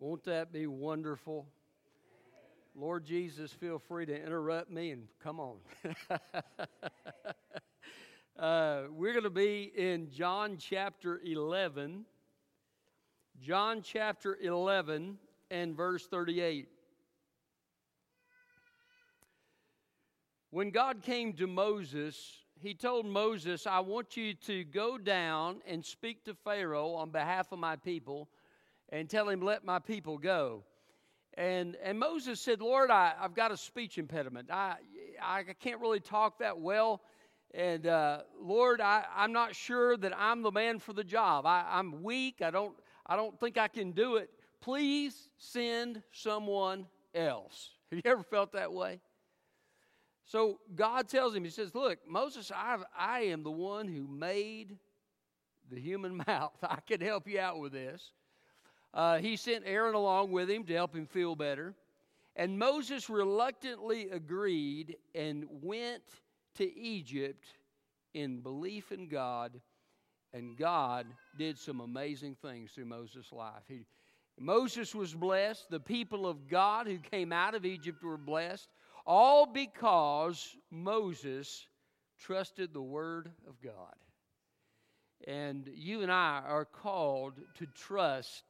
Won't that be wonderful? Lord Jesus, feel free to interrupt me and come on. uh, we're going to be in John chapter 11. John chapter 11 and verse 38. When God came to Moses, he told Moses, I want you to go down and speak to Pharaoh on behalf of my people and tell him, let my people go. And, and Moses said, Lord, I, I've got a speech impediment. I, I can't really talk that well. And uh, Lord, I, I'm not sure that I'm the man for the job. I, I'm weak. I don't, I don't think I can do it. Please send someone else. Have you ever felt that way? So God tells him, He says, Look, Moses, I've, I am the one who made the human mouth. I can help you out with this. Uh, he sent Aaron along with him to help him feel better. And Moses reluctantly agreed and went to Egypt in belief in God. And God did some amazing things through Moses' life. He, Moses was blessed. The people of God who came out of Egypt were blessed, all because Moses trusted the Word of God. And you and I are called to trust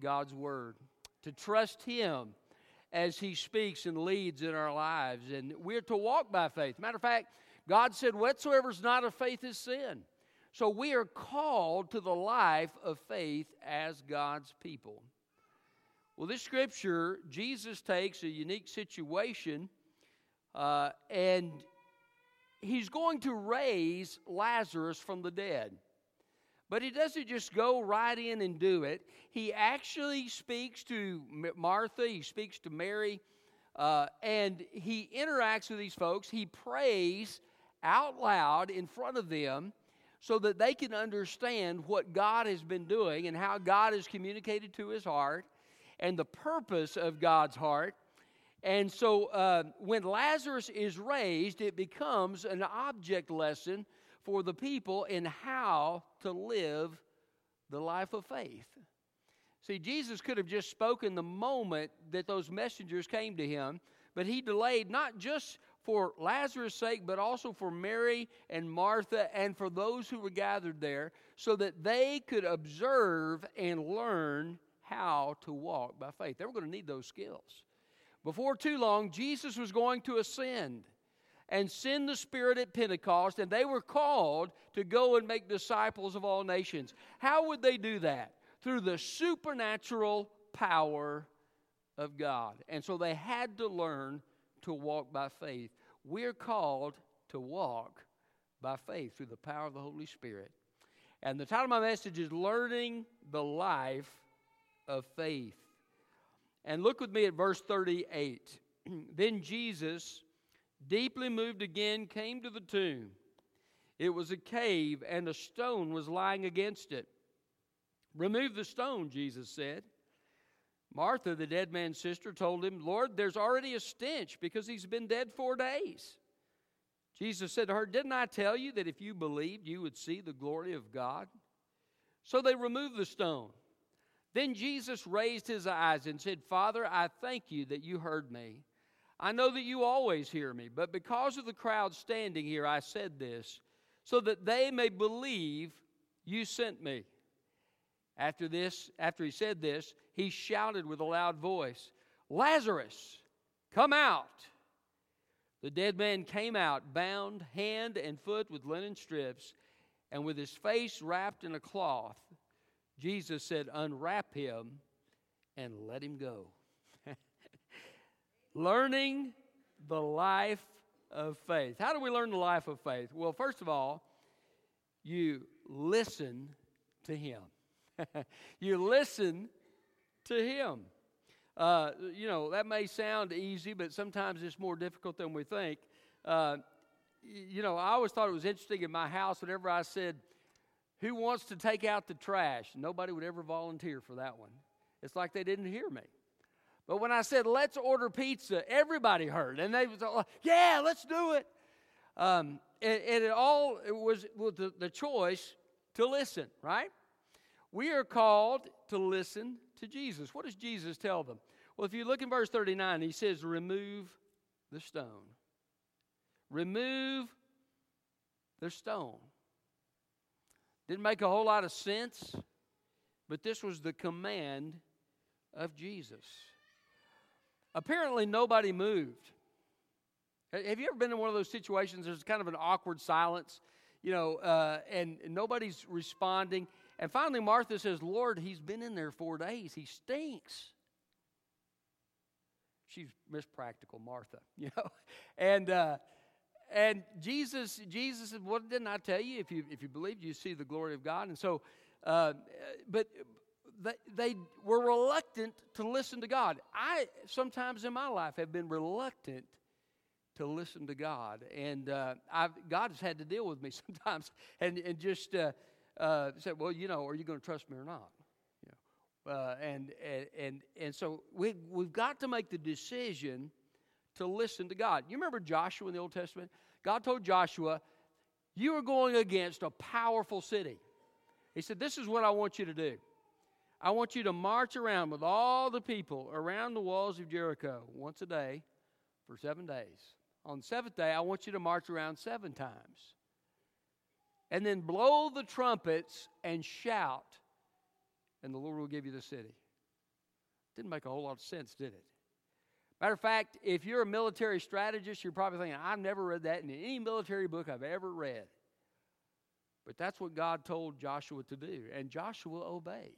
God's Word, to trust Him as He speaks and leads in our lives. And we're to walk by faith. Matter of fact, God said, Whatsoever is not of faith is sin. So we are called to the life of faith as God's people. Well, this scripture, Jesus takes a unique situation uh, and he's going to raise Lazarus from the dead. But he doesn't just go right in and do it. He actually speaks to Martha, he speaks to Mary, uh, and he interacts with these folks. He prays out loud in front of them so that they can understand what God has been doing and how God has communicated to his heart and the purpose of God's heart. And so uh, when Lazarus is raised, it becomes an object lesson for the people in how to live the life of faith. See, Jesus could have just spoken the moment that those messengers came to him, but he delayed not just for Lazarus' sake, but also for Mary and Martha and for those who were gathered there, so that they could observe and learn how to walk by faith. They were going to need those skills. Before too long, Jesus was going to ascend and send the Spirit at Pentecost, and they were called to go and make disciples of all nations. How would they do that? Through the supernatural power of God. And so they had to learn to walk by faith. We're called to walk by faith through the power of the Holy Spirit. And the title of my message is Learning the Life of Faith. And look with me at verse 38. then Jesus deeply moved again, came to the tomb. It was a cave, and a stone was lying against it. Remove the stone, Jesus said. Martha, the dead man's sister, told him, Lord, there's already a stench because he's been dead four days. Jesus said to her, Didn't I tell you that if you believed, you would see the glory of God? So they removed the stone. Then Jesus raised his eyes and said, Father, I thank you that you heard me. I know that you always hear me, but because of the crowd standing here, I said this, so that they may believe you sent me. After this, after he said this, he shouted with a loud voice, Lazarus, come out. The dead man came out, bound hand and foot with linen strips, and with his face wrapped in a cloth. Jesus said, Unwrap him and let him go. Learning the life of faith. How do we learn the life of faith? Well, first of all, you listen to Him. you listen to Him. Uh, you know, that may sound easy, but sometimes it's more difficult than we think. Uh, you know, I always thought it was interesting in my house whenever I said, Who wants to take out the trash? Nobody would ever volunteer for that one. It's like they didn't hear me. But when I said, let's order pizza, everybody heard. And they was like, yeah, let's do it. Um, and, it all it was, was the, the choice to listen, right? We are called to listen to Jesus. What does Jesus tell them? Well, if you look in verse 39, he says, Remove the stone. Remove the stone. Didn't make a whole lot of sense, but this was the command of Jesus. Apparently, nobody moved. Have you ever been in one of those situations? There's kind of an awkward silence, you know, uh, and, nobody's responding. And finally, Martha says, Lord, he's been in there four days. He stinks. She's mispractical, Martha, you know. And uh, and Jesus, Jesus said, "What didn't I tell you? If you if you believe, you see the glory of God." And so, uh, but they, they were reluctant to listen to God. I sometimes in my life have been reluctant to listen to God, and uh, has had to deal with me sometimes, and and just uh, uh, said, "Well, you know, are you going to trust me or not?" You know, uh, and and and and so we we've got to make the decision to listen to God. You remember Joshua in the Old Testament? God told Joshua, "You are going against a powerful city." He said, "This is what I want you to do." I want you to march around with all the people around the walls of Jericho once a day for seven days. On the seventh day, I want you to march around seven times. And then blow the trumpets and shout, and the Lord will give you the city. Didn't make a whole lot of sense, did it? Matter of fact, if you're a military strategist, you're probably thinking, I've never read that in any military book I've ever read. But that's what God told Joshua to do, and Joshua obeyed.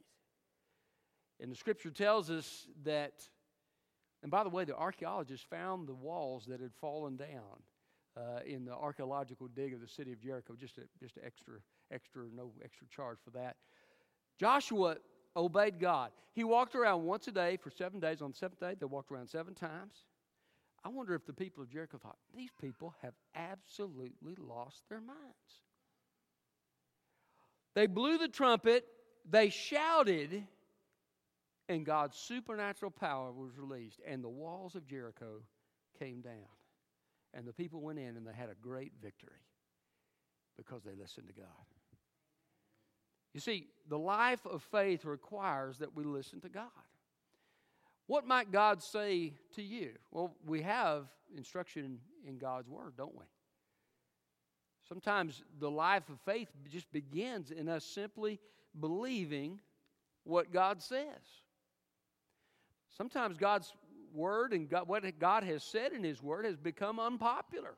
And the scripture tells us that, and by the way, the archaeologists found the walls that had fallen down uh, in the archaeological dig of the city of Jericho. Just a, just extra, extra, no extra charge for that. Joshua obeyed God. He walked around once a day for seven days. On the seventh day, they walked around seven times. I wonder if the people of Jericho thought, these people have absolutely lost their minds. They blew the trumpet, they shouted, and God's supernatural power was released, and the walls of Jericho came down. And the people went in and they had a great victory because they listened to God. You see, the life of faith requires that we listen to God. What might God say to you? Well, we have instruction in God's Word, don't we? Sometimes the life of faith just begins in us simply believing what God says. Sometimes God's word and God, what God has said in His word has become unpopular.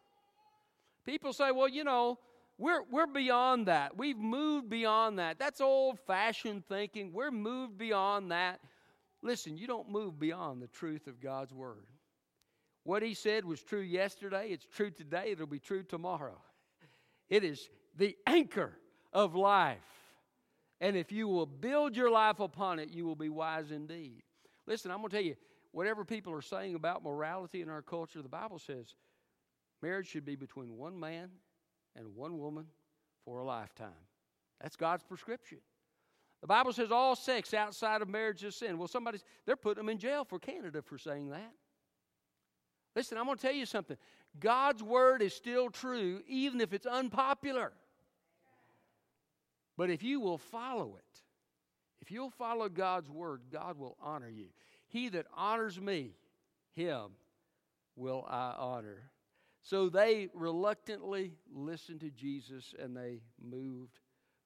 People say, well, you know, we're, we're beyond that. We've moved beyond that. That's old fashioned thinking. We're moved beyond that. Listen, you don't move beyond the truth of God's word. What He said was true yesterday, it's true today, it'll be true tomorrow. It is the anchor of life. And if you will build your life upon it, you will be wise indeed. Listen, I'm going to tell you, whatever people are saying about morality in our culture, the Bible says marriage should be between one man and one woman for a lifetime. That's God's prescription. The Bible says all sex outside of marriage is sin. Well, somebody's, they're putting them in jail for Canada for saying that. Listen, I'm going to tell you something. God's word is still true, even if it's unpopular. But if you will follow it, if you'll follow God's word, God will honor you. He that honors me, him will I honor. So they reluctantly listened to Jesus and they moved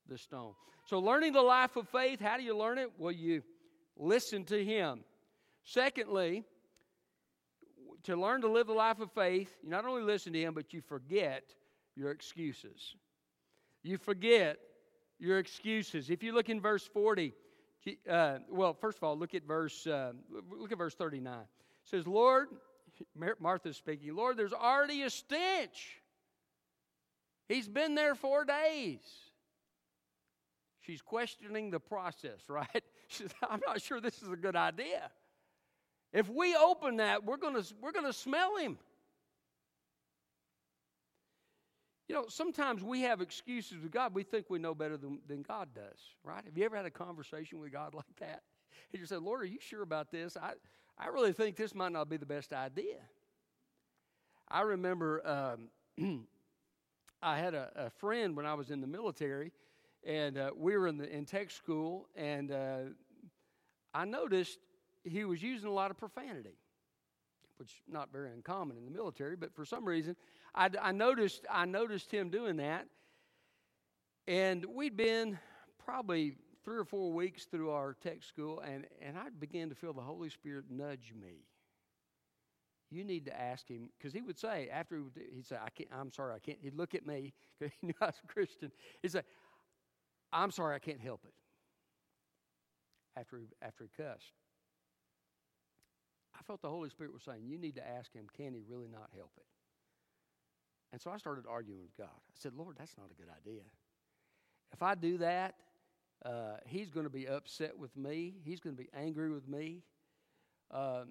the stone. So, learning the life of faith, how do you learn it? Well, you listen to him. Secondly, to learn to live the life of faith, you not only listen to him, but you forget your excuses. You forget your excuses. If you look in verse 40, uh, well, first of all, look at verse uh, look at verse 39. It says, Lord, Martha's speaking, Lord, there's already a stench. He's been there four days. She's questioning the process, right? She says, I'm not sure this is a good idea. If we open that, we're to we're to smell him. You know, sometimes we have excuses with God. We think we know better than, than God does, right? Have you ever had a conversation with God like that? And you said, Lord, are you sure about this? I, I really think this might not be the best idea. I remember um, I had a, a, friend when I was in the military, and uh, we were in, the, in tech school, and uh, I noticed he was using a lot of profanity, which not very uncommon in the military, but for some reason, I, I noticed I noticed him doing that. And we'd been probably three or four weeks through our tech school, and, and I began to feel the Holy Spirit nudge me. You need to ask him because he would say after he would, he'd say, "I can't. I'm sorry, I can't." He'd look at me because he knew I was a Christian. He'd say, "I'm sorry, I can't help it." After after he cussed, I felt the Holy Spirit was saying, "You need to ask him. Can he really not help it?" And so I started arguing with God. I said, "Lord, that's not a good idea. If I do that, uh, he's going to be upset with me. He's going to be angry with me. Um,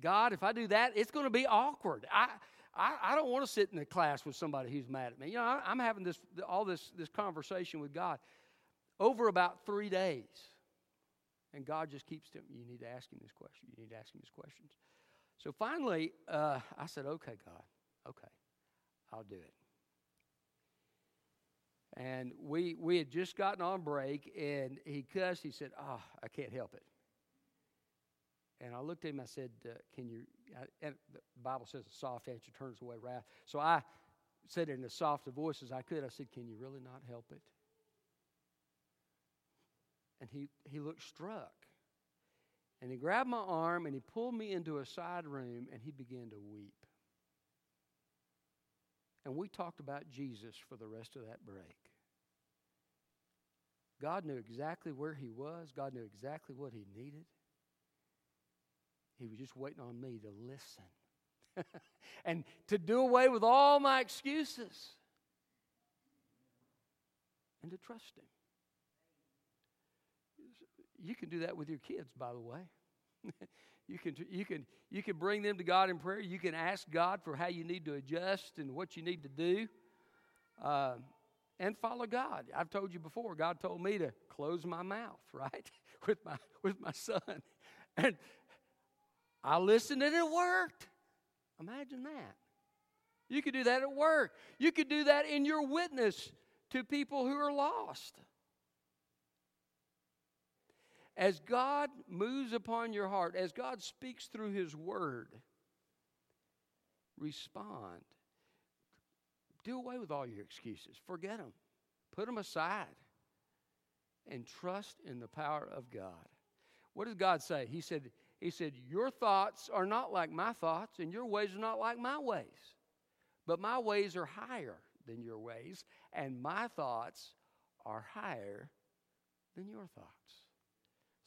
God, if I do that, it's going to be awkward. I, I, I don't want to sit in a class with somebody who's mad at me. You know, I, I'm having this all this this conversation with God over about three days, and God just keeps telling me, "You need to ask him this question. You need to ask him these questions." So finally, uh, I said, "Okay, God, okay, I'll do it." And we we had just gotten on break, and he cussed. He said, "Oh, I can't help it." And I looked at him. I said, uh, "Can you?" I, and the Bible says, "A soft answer turns away wrath." So I said in as soft a voice as I could. I said, "Can you really not help it?" And he he looked struck, and he grabbed my arm and he pulled me into a side room and he began to weep. And we talked about Jesus for the rest of that break. God knew exactly where he was, God knew exactly what he needed. He was just waiting on me to listen and to do away with all my excuses and to trust him. You can do that with your kids, by the way. you can you can you can bring them to God in prayer. You can ask God for how you need to adjust and what you need to do, uh, and follow God. I've told you before. God told me to close my mouth, right, with my with my son, and I listened and it worked. Imagine that. You could do that at work. You could do that in your witness to people who are lost. As God moves upon your heart, as God speaks through His Word, respond. Do away with all your excuses, forget them, put them aside, and trust in the power of God. What does God say? He said, he said, Your thoughts are not like my thoughts, and your ways are not like my ways. But my ways are higher than your ways, and my thoughts are higher than your thoughts.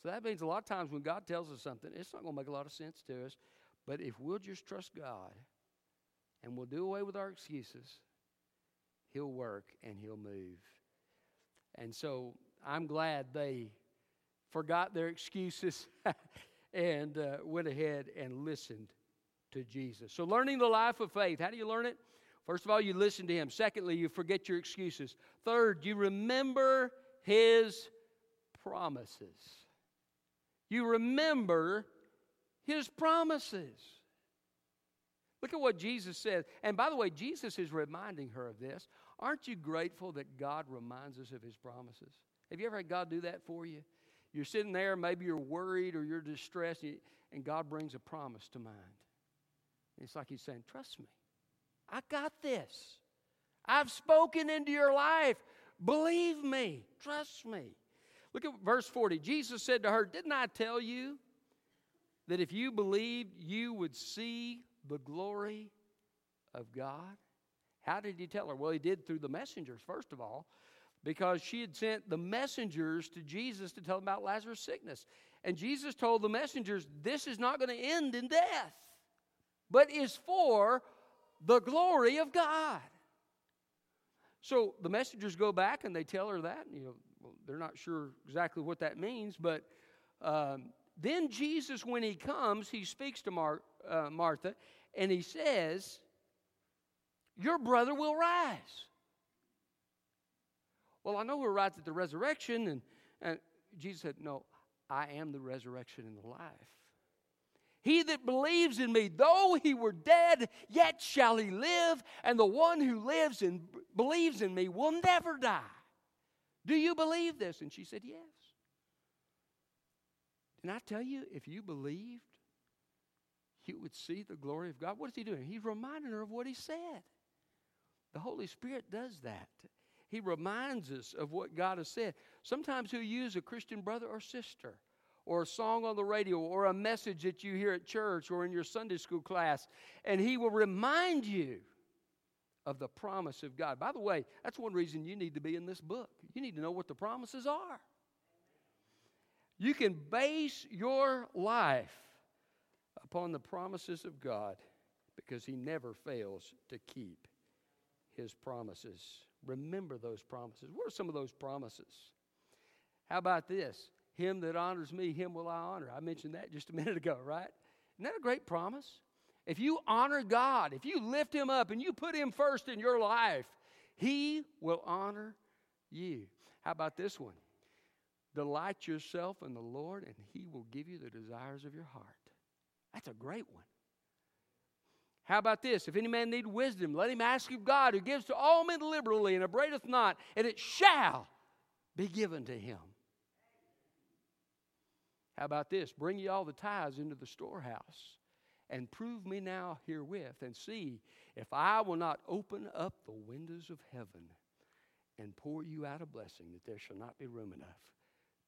So that means a lot of times when God tells us something, it's not going to make a lot of sense to us. But if we'll just trust God and we'll do away with our excuses, He'll work and He'll move. And so I'm glad they forgot their excuses and uh, went ahead and listened to Jesus. So, learning the life of faith, how do you learn it? First of all, you listen to Him. Secondly, you forget your excuses. Third, you remember His promises. You remember His promises. Look at what Jesus said. And by the way, Jesus is reminding her of this. Aren't you grateful that God reminds us of His promises? Have you ever had God do that for you? You're sitting there, maybe you're worried or you're distressed, and God brings a promise to mind. It's like He's saying, Trust me. I got this. I've spoken into your life. Believe me. Trust me. Look at verse 40. Jesus said to her, Didn't I tell you that if you believed, you would see the glory of God? How did he tell her? Well, he did through the messengers, first of all because she had sent the messengers to Jesus to tell him about Lazarus' sickness. And Jesus told the messengers, This is not going to end in death, but is for the glory of God. So the messengers go back and they tell her that. You know, they're not sure exactly what that means, but um, then Jesus, when he comes, he speaks to Mar- uh, Martha and he says, Your brother will rise. Well, I know we're right at the resurrection. And, and Jesus said, No, I am the resurrection and the life. He that believes in me, though he were dead, yet shall he live, and the one who lives and believes in me will never die. Do you believe this? And she said, Yes. And I tell you, if you believed, you would see the glory of God. What is He doing? He's reminding her of what He said. The Holy Spirit does that. He reminds us of what God has said. Sometimes He'll use a Christian brother or sister, or a song on the radio, or a message that you hear at church or in your Sunday school class, and He will remind you of the promise of God. By the way, that's one reason you need to be in this book. You need to know what the promises are. You can base your life upon the promises of God because He never fails to keep His promises. Remember those promises. What are some of those promises? How about this? Him that honors me, him will I honor. I mentioned that just a minute ago, right? Isn't that a great promise? If you honor God, if you lift Him up and you put Him first in your life, He will honor you. How about this one? Delight yourself in the Lord, and He will give you the desires of your heart. That's a great one. How about this? If any man need wisdom, let him ask of God, who gives to all men liberally and upbraideth not, and it shall be given to him. How about this? Bring ye all the tithes into the storehouse, and prove me now herewith, and see if I will not open up the windows of heaven and pour you out a blessing that there shall not be room enough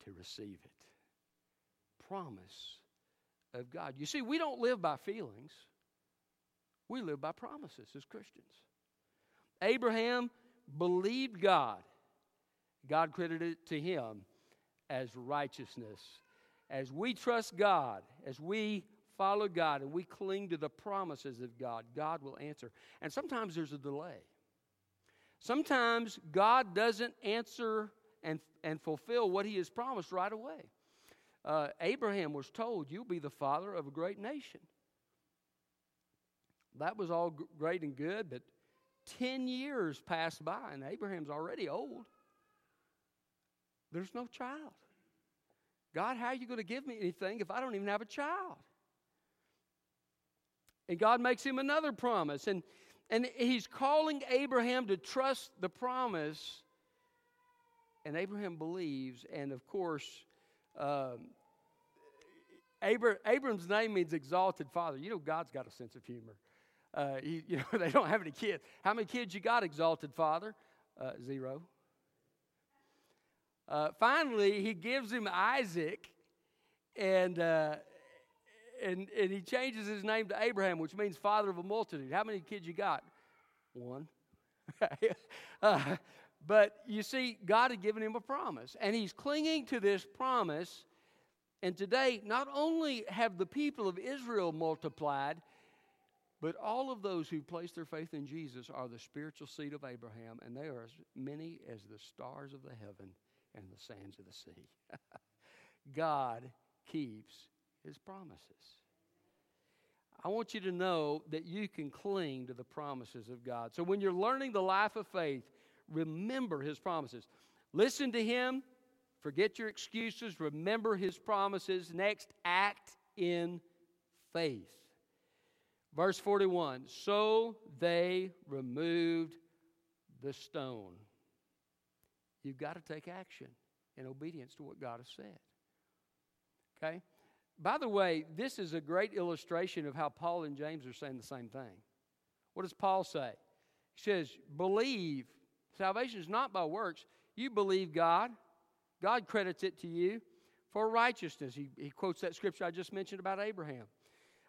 to receive it. Promise of God. You see, we don't live by feelings, we live by promises as Christians. Abraham believed God, God credited it to him as righteousness. As we trust God, as we follow God and we cling to the promises of God, God will answer. And sometimes there's a delay. Sometimes God doesn't answer and, and fulfill what he has promised right away. Uh, Abraham was told, You'll be the father of a great nation. That was all great and good, but 10 years passed by and Abraham's already old. There's no child. God, how are you going to give me anything if I don't even have a child? And God makes him another promise. And, and he's calling Abraham to trust the promise. And Abraham believes. And of course, um, Abra- Abram's name means exalted father. You know, God's got a sense of humor. Uh, he, you know, they don't have any kids. How many kids you got, exalted father? Uh, zero. Uh, finally, he gives him Isaac, and uh, and, and he changes his name to Abraham, which means father of a multitude. How many kids you got? One. uh, but you see, God had given him a promise, and he's clinging to this promise. And today, not only have the people of Israel multiplied, but all of those who place their faith in Jesus are the spiritual seed of Abraham, and they are as many as the stars of the heaven and the sands of the sea. God keeps his promises. I want you to know that you can cling to the promises of God. So when you're learning the life of faith, remember his promises. Listen to him, forget your excuses, remember his promises. Next, act in faith. Verse 41 So they removed the stone. You've got to take action in obedience to what God has said. Okay? By the way, this is a great illustration of how Paul and James are saying the same thing. What does Paul say? He says, Believe. Salvation is not by works. You believe God, God credits it to you for righteousness. He, he quotes that scripture I just mentioned about Abraham.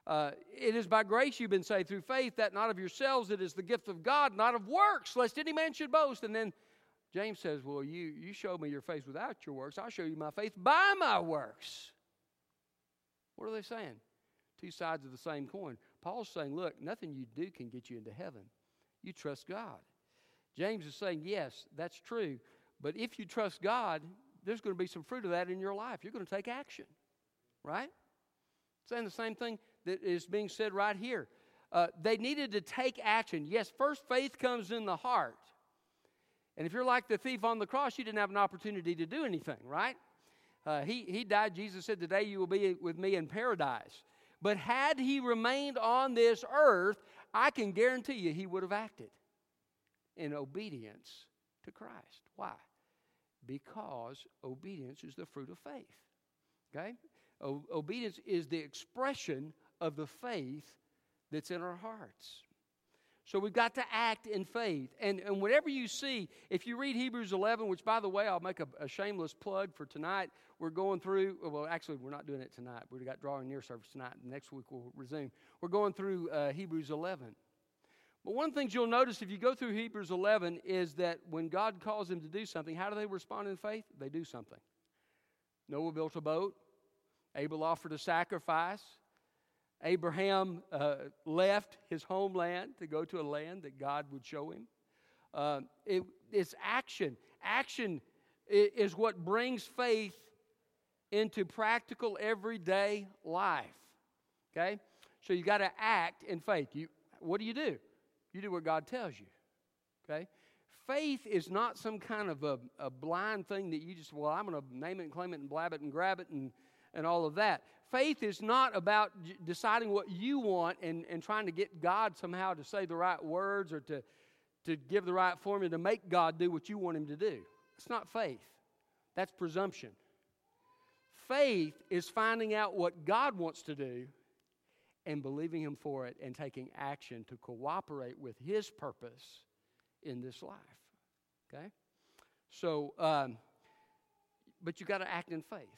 Uh, it is by grace you've been saved through faith, that not of yourselves, it is the gift of God, not of works, lest any man should boast. And then James says, Well, you, you show me your faith without your works. I'll show you my faith by my works. What are they saying? Two sides of the same coin. Paul's saying, look, nothing you do can get you into heaven. You trust God. James is saying, yes, that's true. But if you trust God, there's going to be some fruit of that in your life. You're going to take action, right? Saying the same thing that is being said right here. Uh, they needed to take action. Yes, first faith comes in the heart. And if you're like the thief on the cross, you didn't have an opportunity to do anything, right? Uh, he, he died. Jesus said, Today you will be with me in paradise. But had he remained on this earth, I can guarantee you he would have acted in obedience to Christ. Why? Because obedience is the fruit of faith. Okay? O- obedience is the expression of the faith that's in our hearts. So we've got to act in faith. And, and whatever you see, if you read Hebrews 11, which by the way, I'll make a, a, shameless plug for tonight. We're going through, well, actually, we're not doing it tonight. We've got drawing near service tonight. Next week we'll resume. We're going through uh, Hebrews 11. But one of the things you'll notice if you go through Hebrews 11 is that when God calls them to do something, how do they respond in faith? They do something. Noah built a boat, Abel offered a sacrifice. Abraham uh, left his homeland to go to a land that God would show him. Uh, it, it's action. Action is what brings faith into practical everyday life. Okay? So you got to act in faith. You, what do you do? You do what God tells you. Okay? Faith is not some kind of a, a blind thing that you just, well, I'm going to name it and claim it and blab it and grab it and, and all of that. Faith is not about deciding what you want and, and trying to get God somehow to say the right words or to, to give the right formula to make God do what you want him to do. It's not faith, that's presumption. Faith is finding out what God wants to do and believing Him for it and taking action to cooperate with His purpose in this life. Okay? So, um, but you got to act in faith.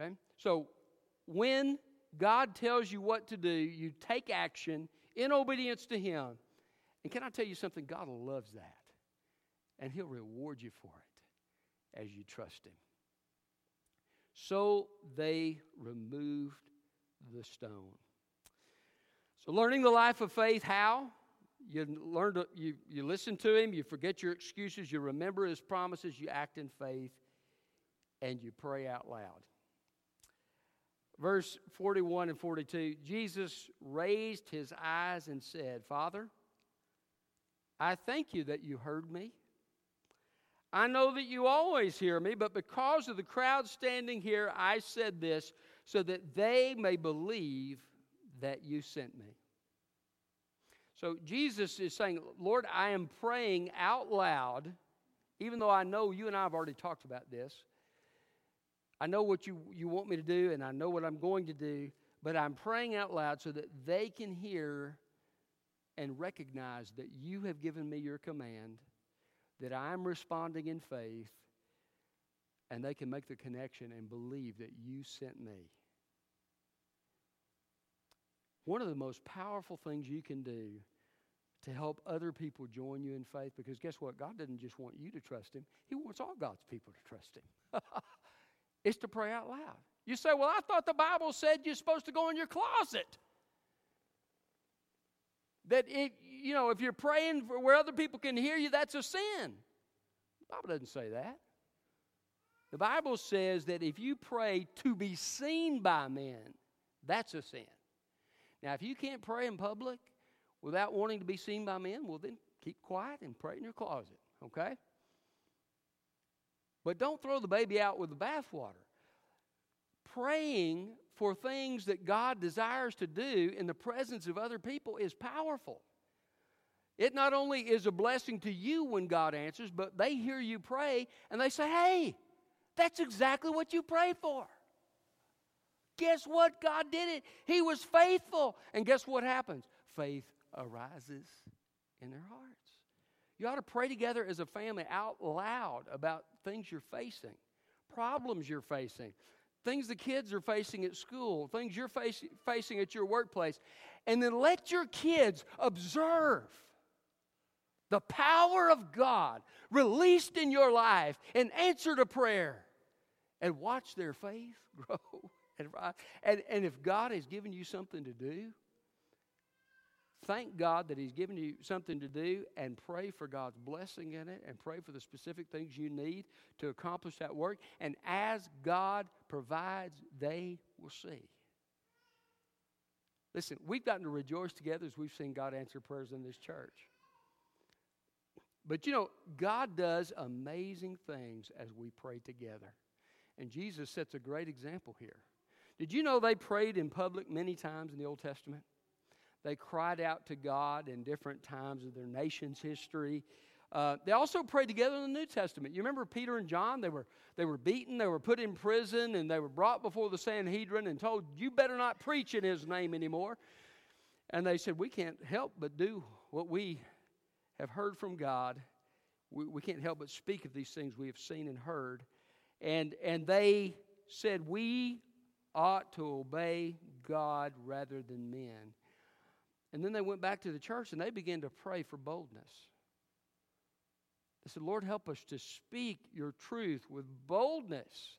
Okay? So, when God tells you what to do, you take action in obedience to Him. And can I tell you something? God loves that. And He'll reward you for it as you trust Him. So they removed the stone. So, learning the life of faith, how? You learn to, you, you listen to him, you forget your excuses, you remember his promises, you act in faith, and you pray out loud. Verse 41 and 42 Jesus raised his eyes and said, Father, I thank you that you heard me. I know that you always hear me, but because of the crowd standing here, I said this so that they may believe that you sent me. So Jesus is saying, Lord, I am praying out loud, even though I know you and I have already talked about this. I know what you, you want me to do, and I know what I'm going to do, but I'm praying out loud so that they can hear and recognize that you have given me your command, that I'm responding in faith, and they can make the connection and believe that you sent me. One of the most powerful things you can do to help other people join you in faith, because guess what? God doesn't just want you to trust Him, He wants all God's people to trust Him. it's to pray out loud. You say, Well, I thought the Bible said you're supposed to go in your closet. That it, you know, if you're praying where other people can hear you, that's a sin. The Bible doesn't say that. The Bible says that if you pray to be seen by men, that's a sin. Now, if you can't pray in public without wanting to be seen by men, well, then keep quiet and pray in your closet, okay? But don't throw the baby out with the bathwater. Praying for things that God desires to do in the presence of other people is powerful. It not only is a blessing to you when God answers, but they hear you pray and they say, hey, that's exactly what you prayed for. Guess what? God did it. He was faithful. And guess what happens? Faith arises in their hearts. You ought to pray together as a family out loud about things you're facing, problems you're facing, things the kids are facing at school, things you're face, facing at your workplace. And then let your kids observe the power of God released in your life and answer to prayer and watch their faith grow and, and, and if God has given you something to do, thank God that He's given you something to do and pray for God's blessing in it and pray for the specific things you need to accomplish that work. And as God provides, they will see. Listen, we've gotten to rejoice together as we've seen God answer prayers in this church. But you know, God does amazing things as we pray together. And Jesus sets a great example here. Did you know they prayed in public many times in the Old Testament? They cried out to God in different times of their nation's history. Uh, they also prayed together in the New Testament. You remember Peter and John? They were, they were beaten, they were put in prison, and they were brought before the Sanhedrin and told, You better not preach in his name anymore. And they said, We can't help but do what we have heard from God. We, we can't help but speak of these things we have seen and heard. And, and they said, We ought to obey God rather than men. And then they went back to the church and they began to pray for boldness. They said, Lord, help us to speak your truth with boldness.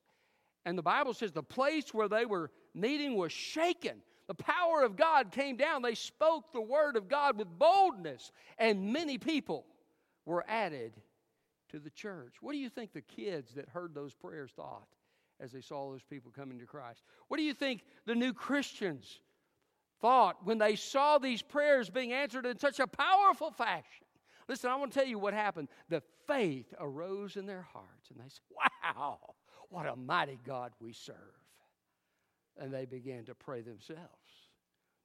And the Bible says the place where they were meeting was shaken. The power of God came down. They spoke the word of God with boldness, and many people were added to the church. What do you think the kids that heard those prayers thought as they saw those people coming to Christ? What do you think the new Christians thought when they saw these prayers being answered in such a powerful fashion? Listen, I want to tell you what happened. The faith arose in their hearts, and they said, Wow, what a mighty God we serve. And they began to pray themselves.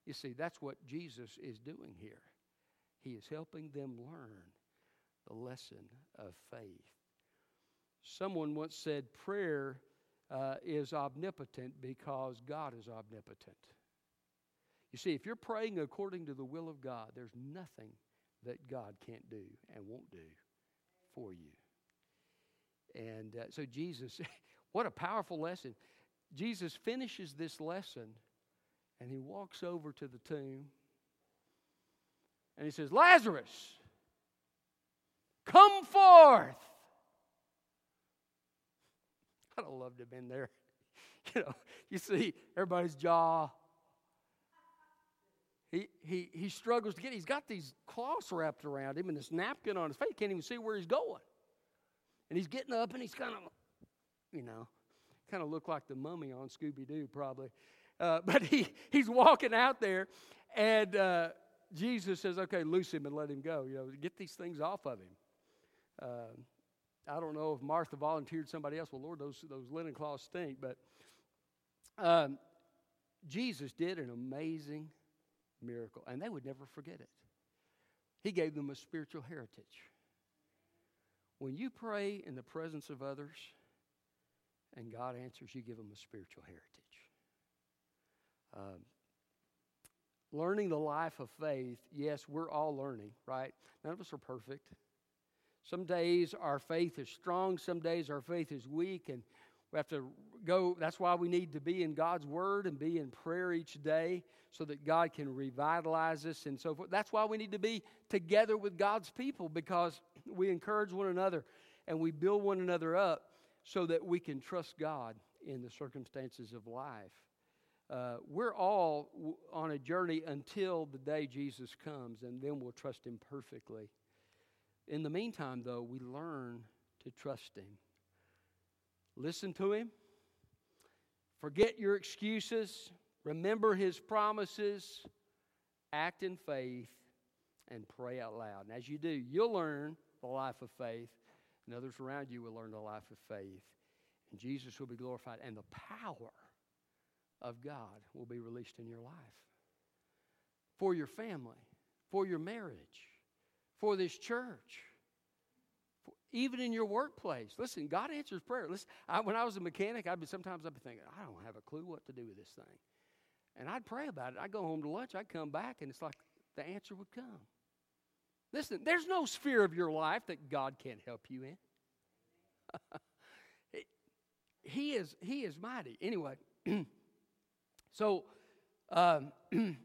You see, that's what Jesus is doing here. He is helping them learn the lesson of faith. Someone once said prayer uh, is omnipotent because God is omnipotent. You see, if you're praying according to the will of God, there's nothing that God can't do and won't do for you. And uh, so, Jesus, what a powerful lesson. Jesus finishes this lesson and he walks over to the tomb and he says, Lazarus, come forth. I'd have loved to have been there. You know, you see everybody's jaw he, he, he struggles to get, he's got these cloths wrapped around him and this napkin on his face. He can't even see where he's going. And he's getting up and he's kind of, you know, kind of look like the mummy on Scooby Doo, probably. Uh, but he, he's walking out there, and uh, Jesus says, okay, loose him and let him go. You know, get these things off of him. Uh, I don't know if Martha volunteered somebody else. Well, Lord, those, those linen cloths stink. But um, Jesus did an amazing miracle, and they would never forget it. He gave them a spiritual heritage. When you pray in the presence of others and God answers, you give them a spiritual heritage. Um, learning the life of faith, yes, we're all learning, right? None of us are perfect. Some days our faith is strong, some days our faith is weak, and we have to go. That's why we need to be in God's Word and be in prayer each day so that God can revitalize us and so forth. That's why we need to be together with God's people because we encourage one another and we build one another up so that we can trust God in the circumstances of life. Uh, we're all on a journey until the day Jesus comes, and then we'll trust Him perfectly. In the meantime, though, we learn to trust Him. Listen to Him. Forget your excuses. Remember His promises. Act in faith and pray out loud. And as you do, you'll learn the life of faith, and others around you will learn the life of faith. And Jesus will be glorified, and the power of God will be released in your life for your family, for your marriage, for this church even in your workplace. Listen, God answers prayer. Listen, I, when I was a mechanic, I'd be sometimes I'd be thinking, I don't have a clue what to do with this thing, and I'd pray about it. I'd go home to lunch. I'd come back, and it's like the answer would come. Listen, there's no sphere of your life that God can't help you in. he is He is mighty. Anyway, so. Um,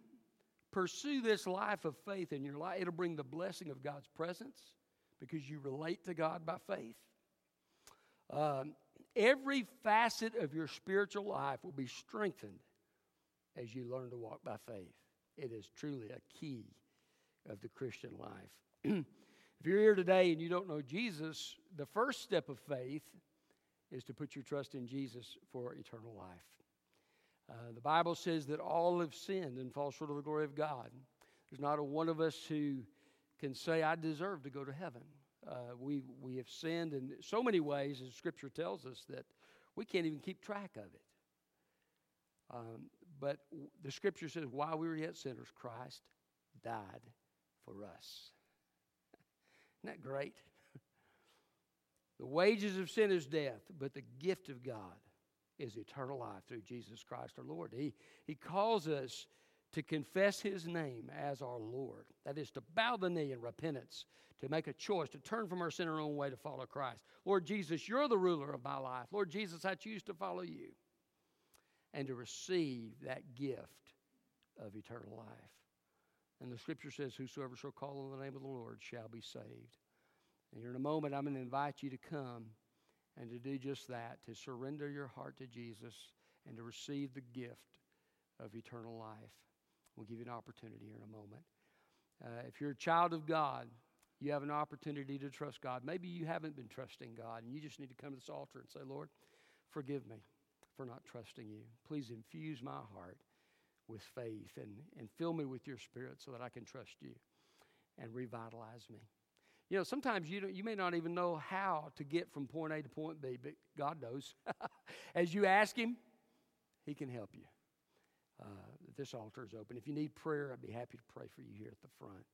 pursue this life of faith in your life. It'll bring the blessing of God's presence because you relate to God by faith. Um, every facet of your spiritual life will be strengthened as you learn to walk by faith. It is truly a key of the Christian life. if you're here today and you don't know Jesus, the first step of faith is to put your trust in Jesus for eternal life. Uh, the Bible says that all have sinned and fall short of the glory of God. There's not a one of us who can say, I deserve to go to heaven. Uh, we, we have sinned in so many ways, as Scripture tells us, that we can't even keep track of it. Um, but the Scripture says, while we were yet sinners, Christ died for us. Isn't that great? The wages of sin is death, but the gift of God is eternal life through Jesus Christ our Lord. He, he calls us to confess His name as our Lord. That is to bow the knee in repentance, to make a choice, to turn from our sin our own way to follow Christ. Lord Jesus, you're the ruler of my life. Lord Jesus, I choose to follow you. And to receive that gift of eternal life. And the scripture says, Whosoever shall call on the name of the Lord shall be saved. And here in a moment, I'm going to invite you to come and to do just that, to surrender your heart to Jesus and to receive the gift of eternal life. We'll give you an opportunity here in a moment. Uh, if you're a child of God, you have an opportunity to trust God. Maybe you haven't been trusting God, and you just need to come to this altar and say, Lord, forgive me for not trusting you. Please infuse my heart with faith and, and fill me with your spirit so that I can trust you and revitalize me. You know, sometimes you, you may not even know how to get from point A to point B, but God knows. As you ask Him, He can help you. Uh, this altar is open. If you need prayer, I'd be happy to pray for you here at the front.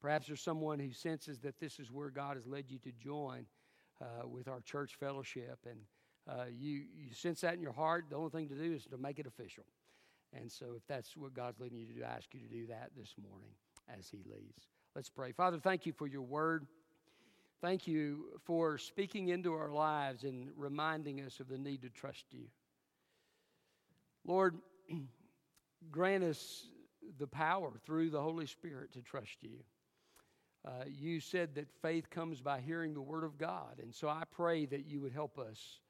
Perhaps there's someone who senses that this is where God has led you to join uh, with our church fellowship, and uh, you, you sense that in your heart. The only thing to do is to make it official. And so, if that's what God's leading you to do, I ask you to do that this morning as He leads. Let's pray. Father, thank you for your word. Thank you for speaking into our lives and reminding us of the need to trust you. Lord, grant us the power through the Holy Spirit to trust you. Uh, you said that faith comes by hearing the Word of God. And so I pray that you would help us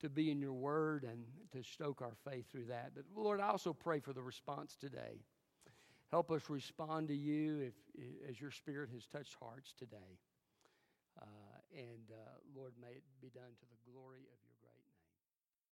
to be in your Word and to stoke our faith through that. But Lord, I also pray for the response today. Help us respond to you if, as your Spirit has touched hearts today. Uh, and uh, Lord, may it be done to the glory of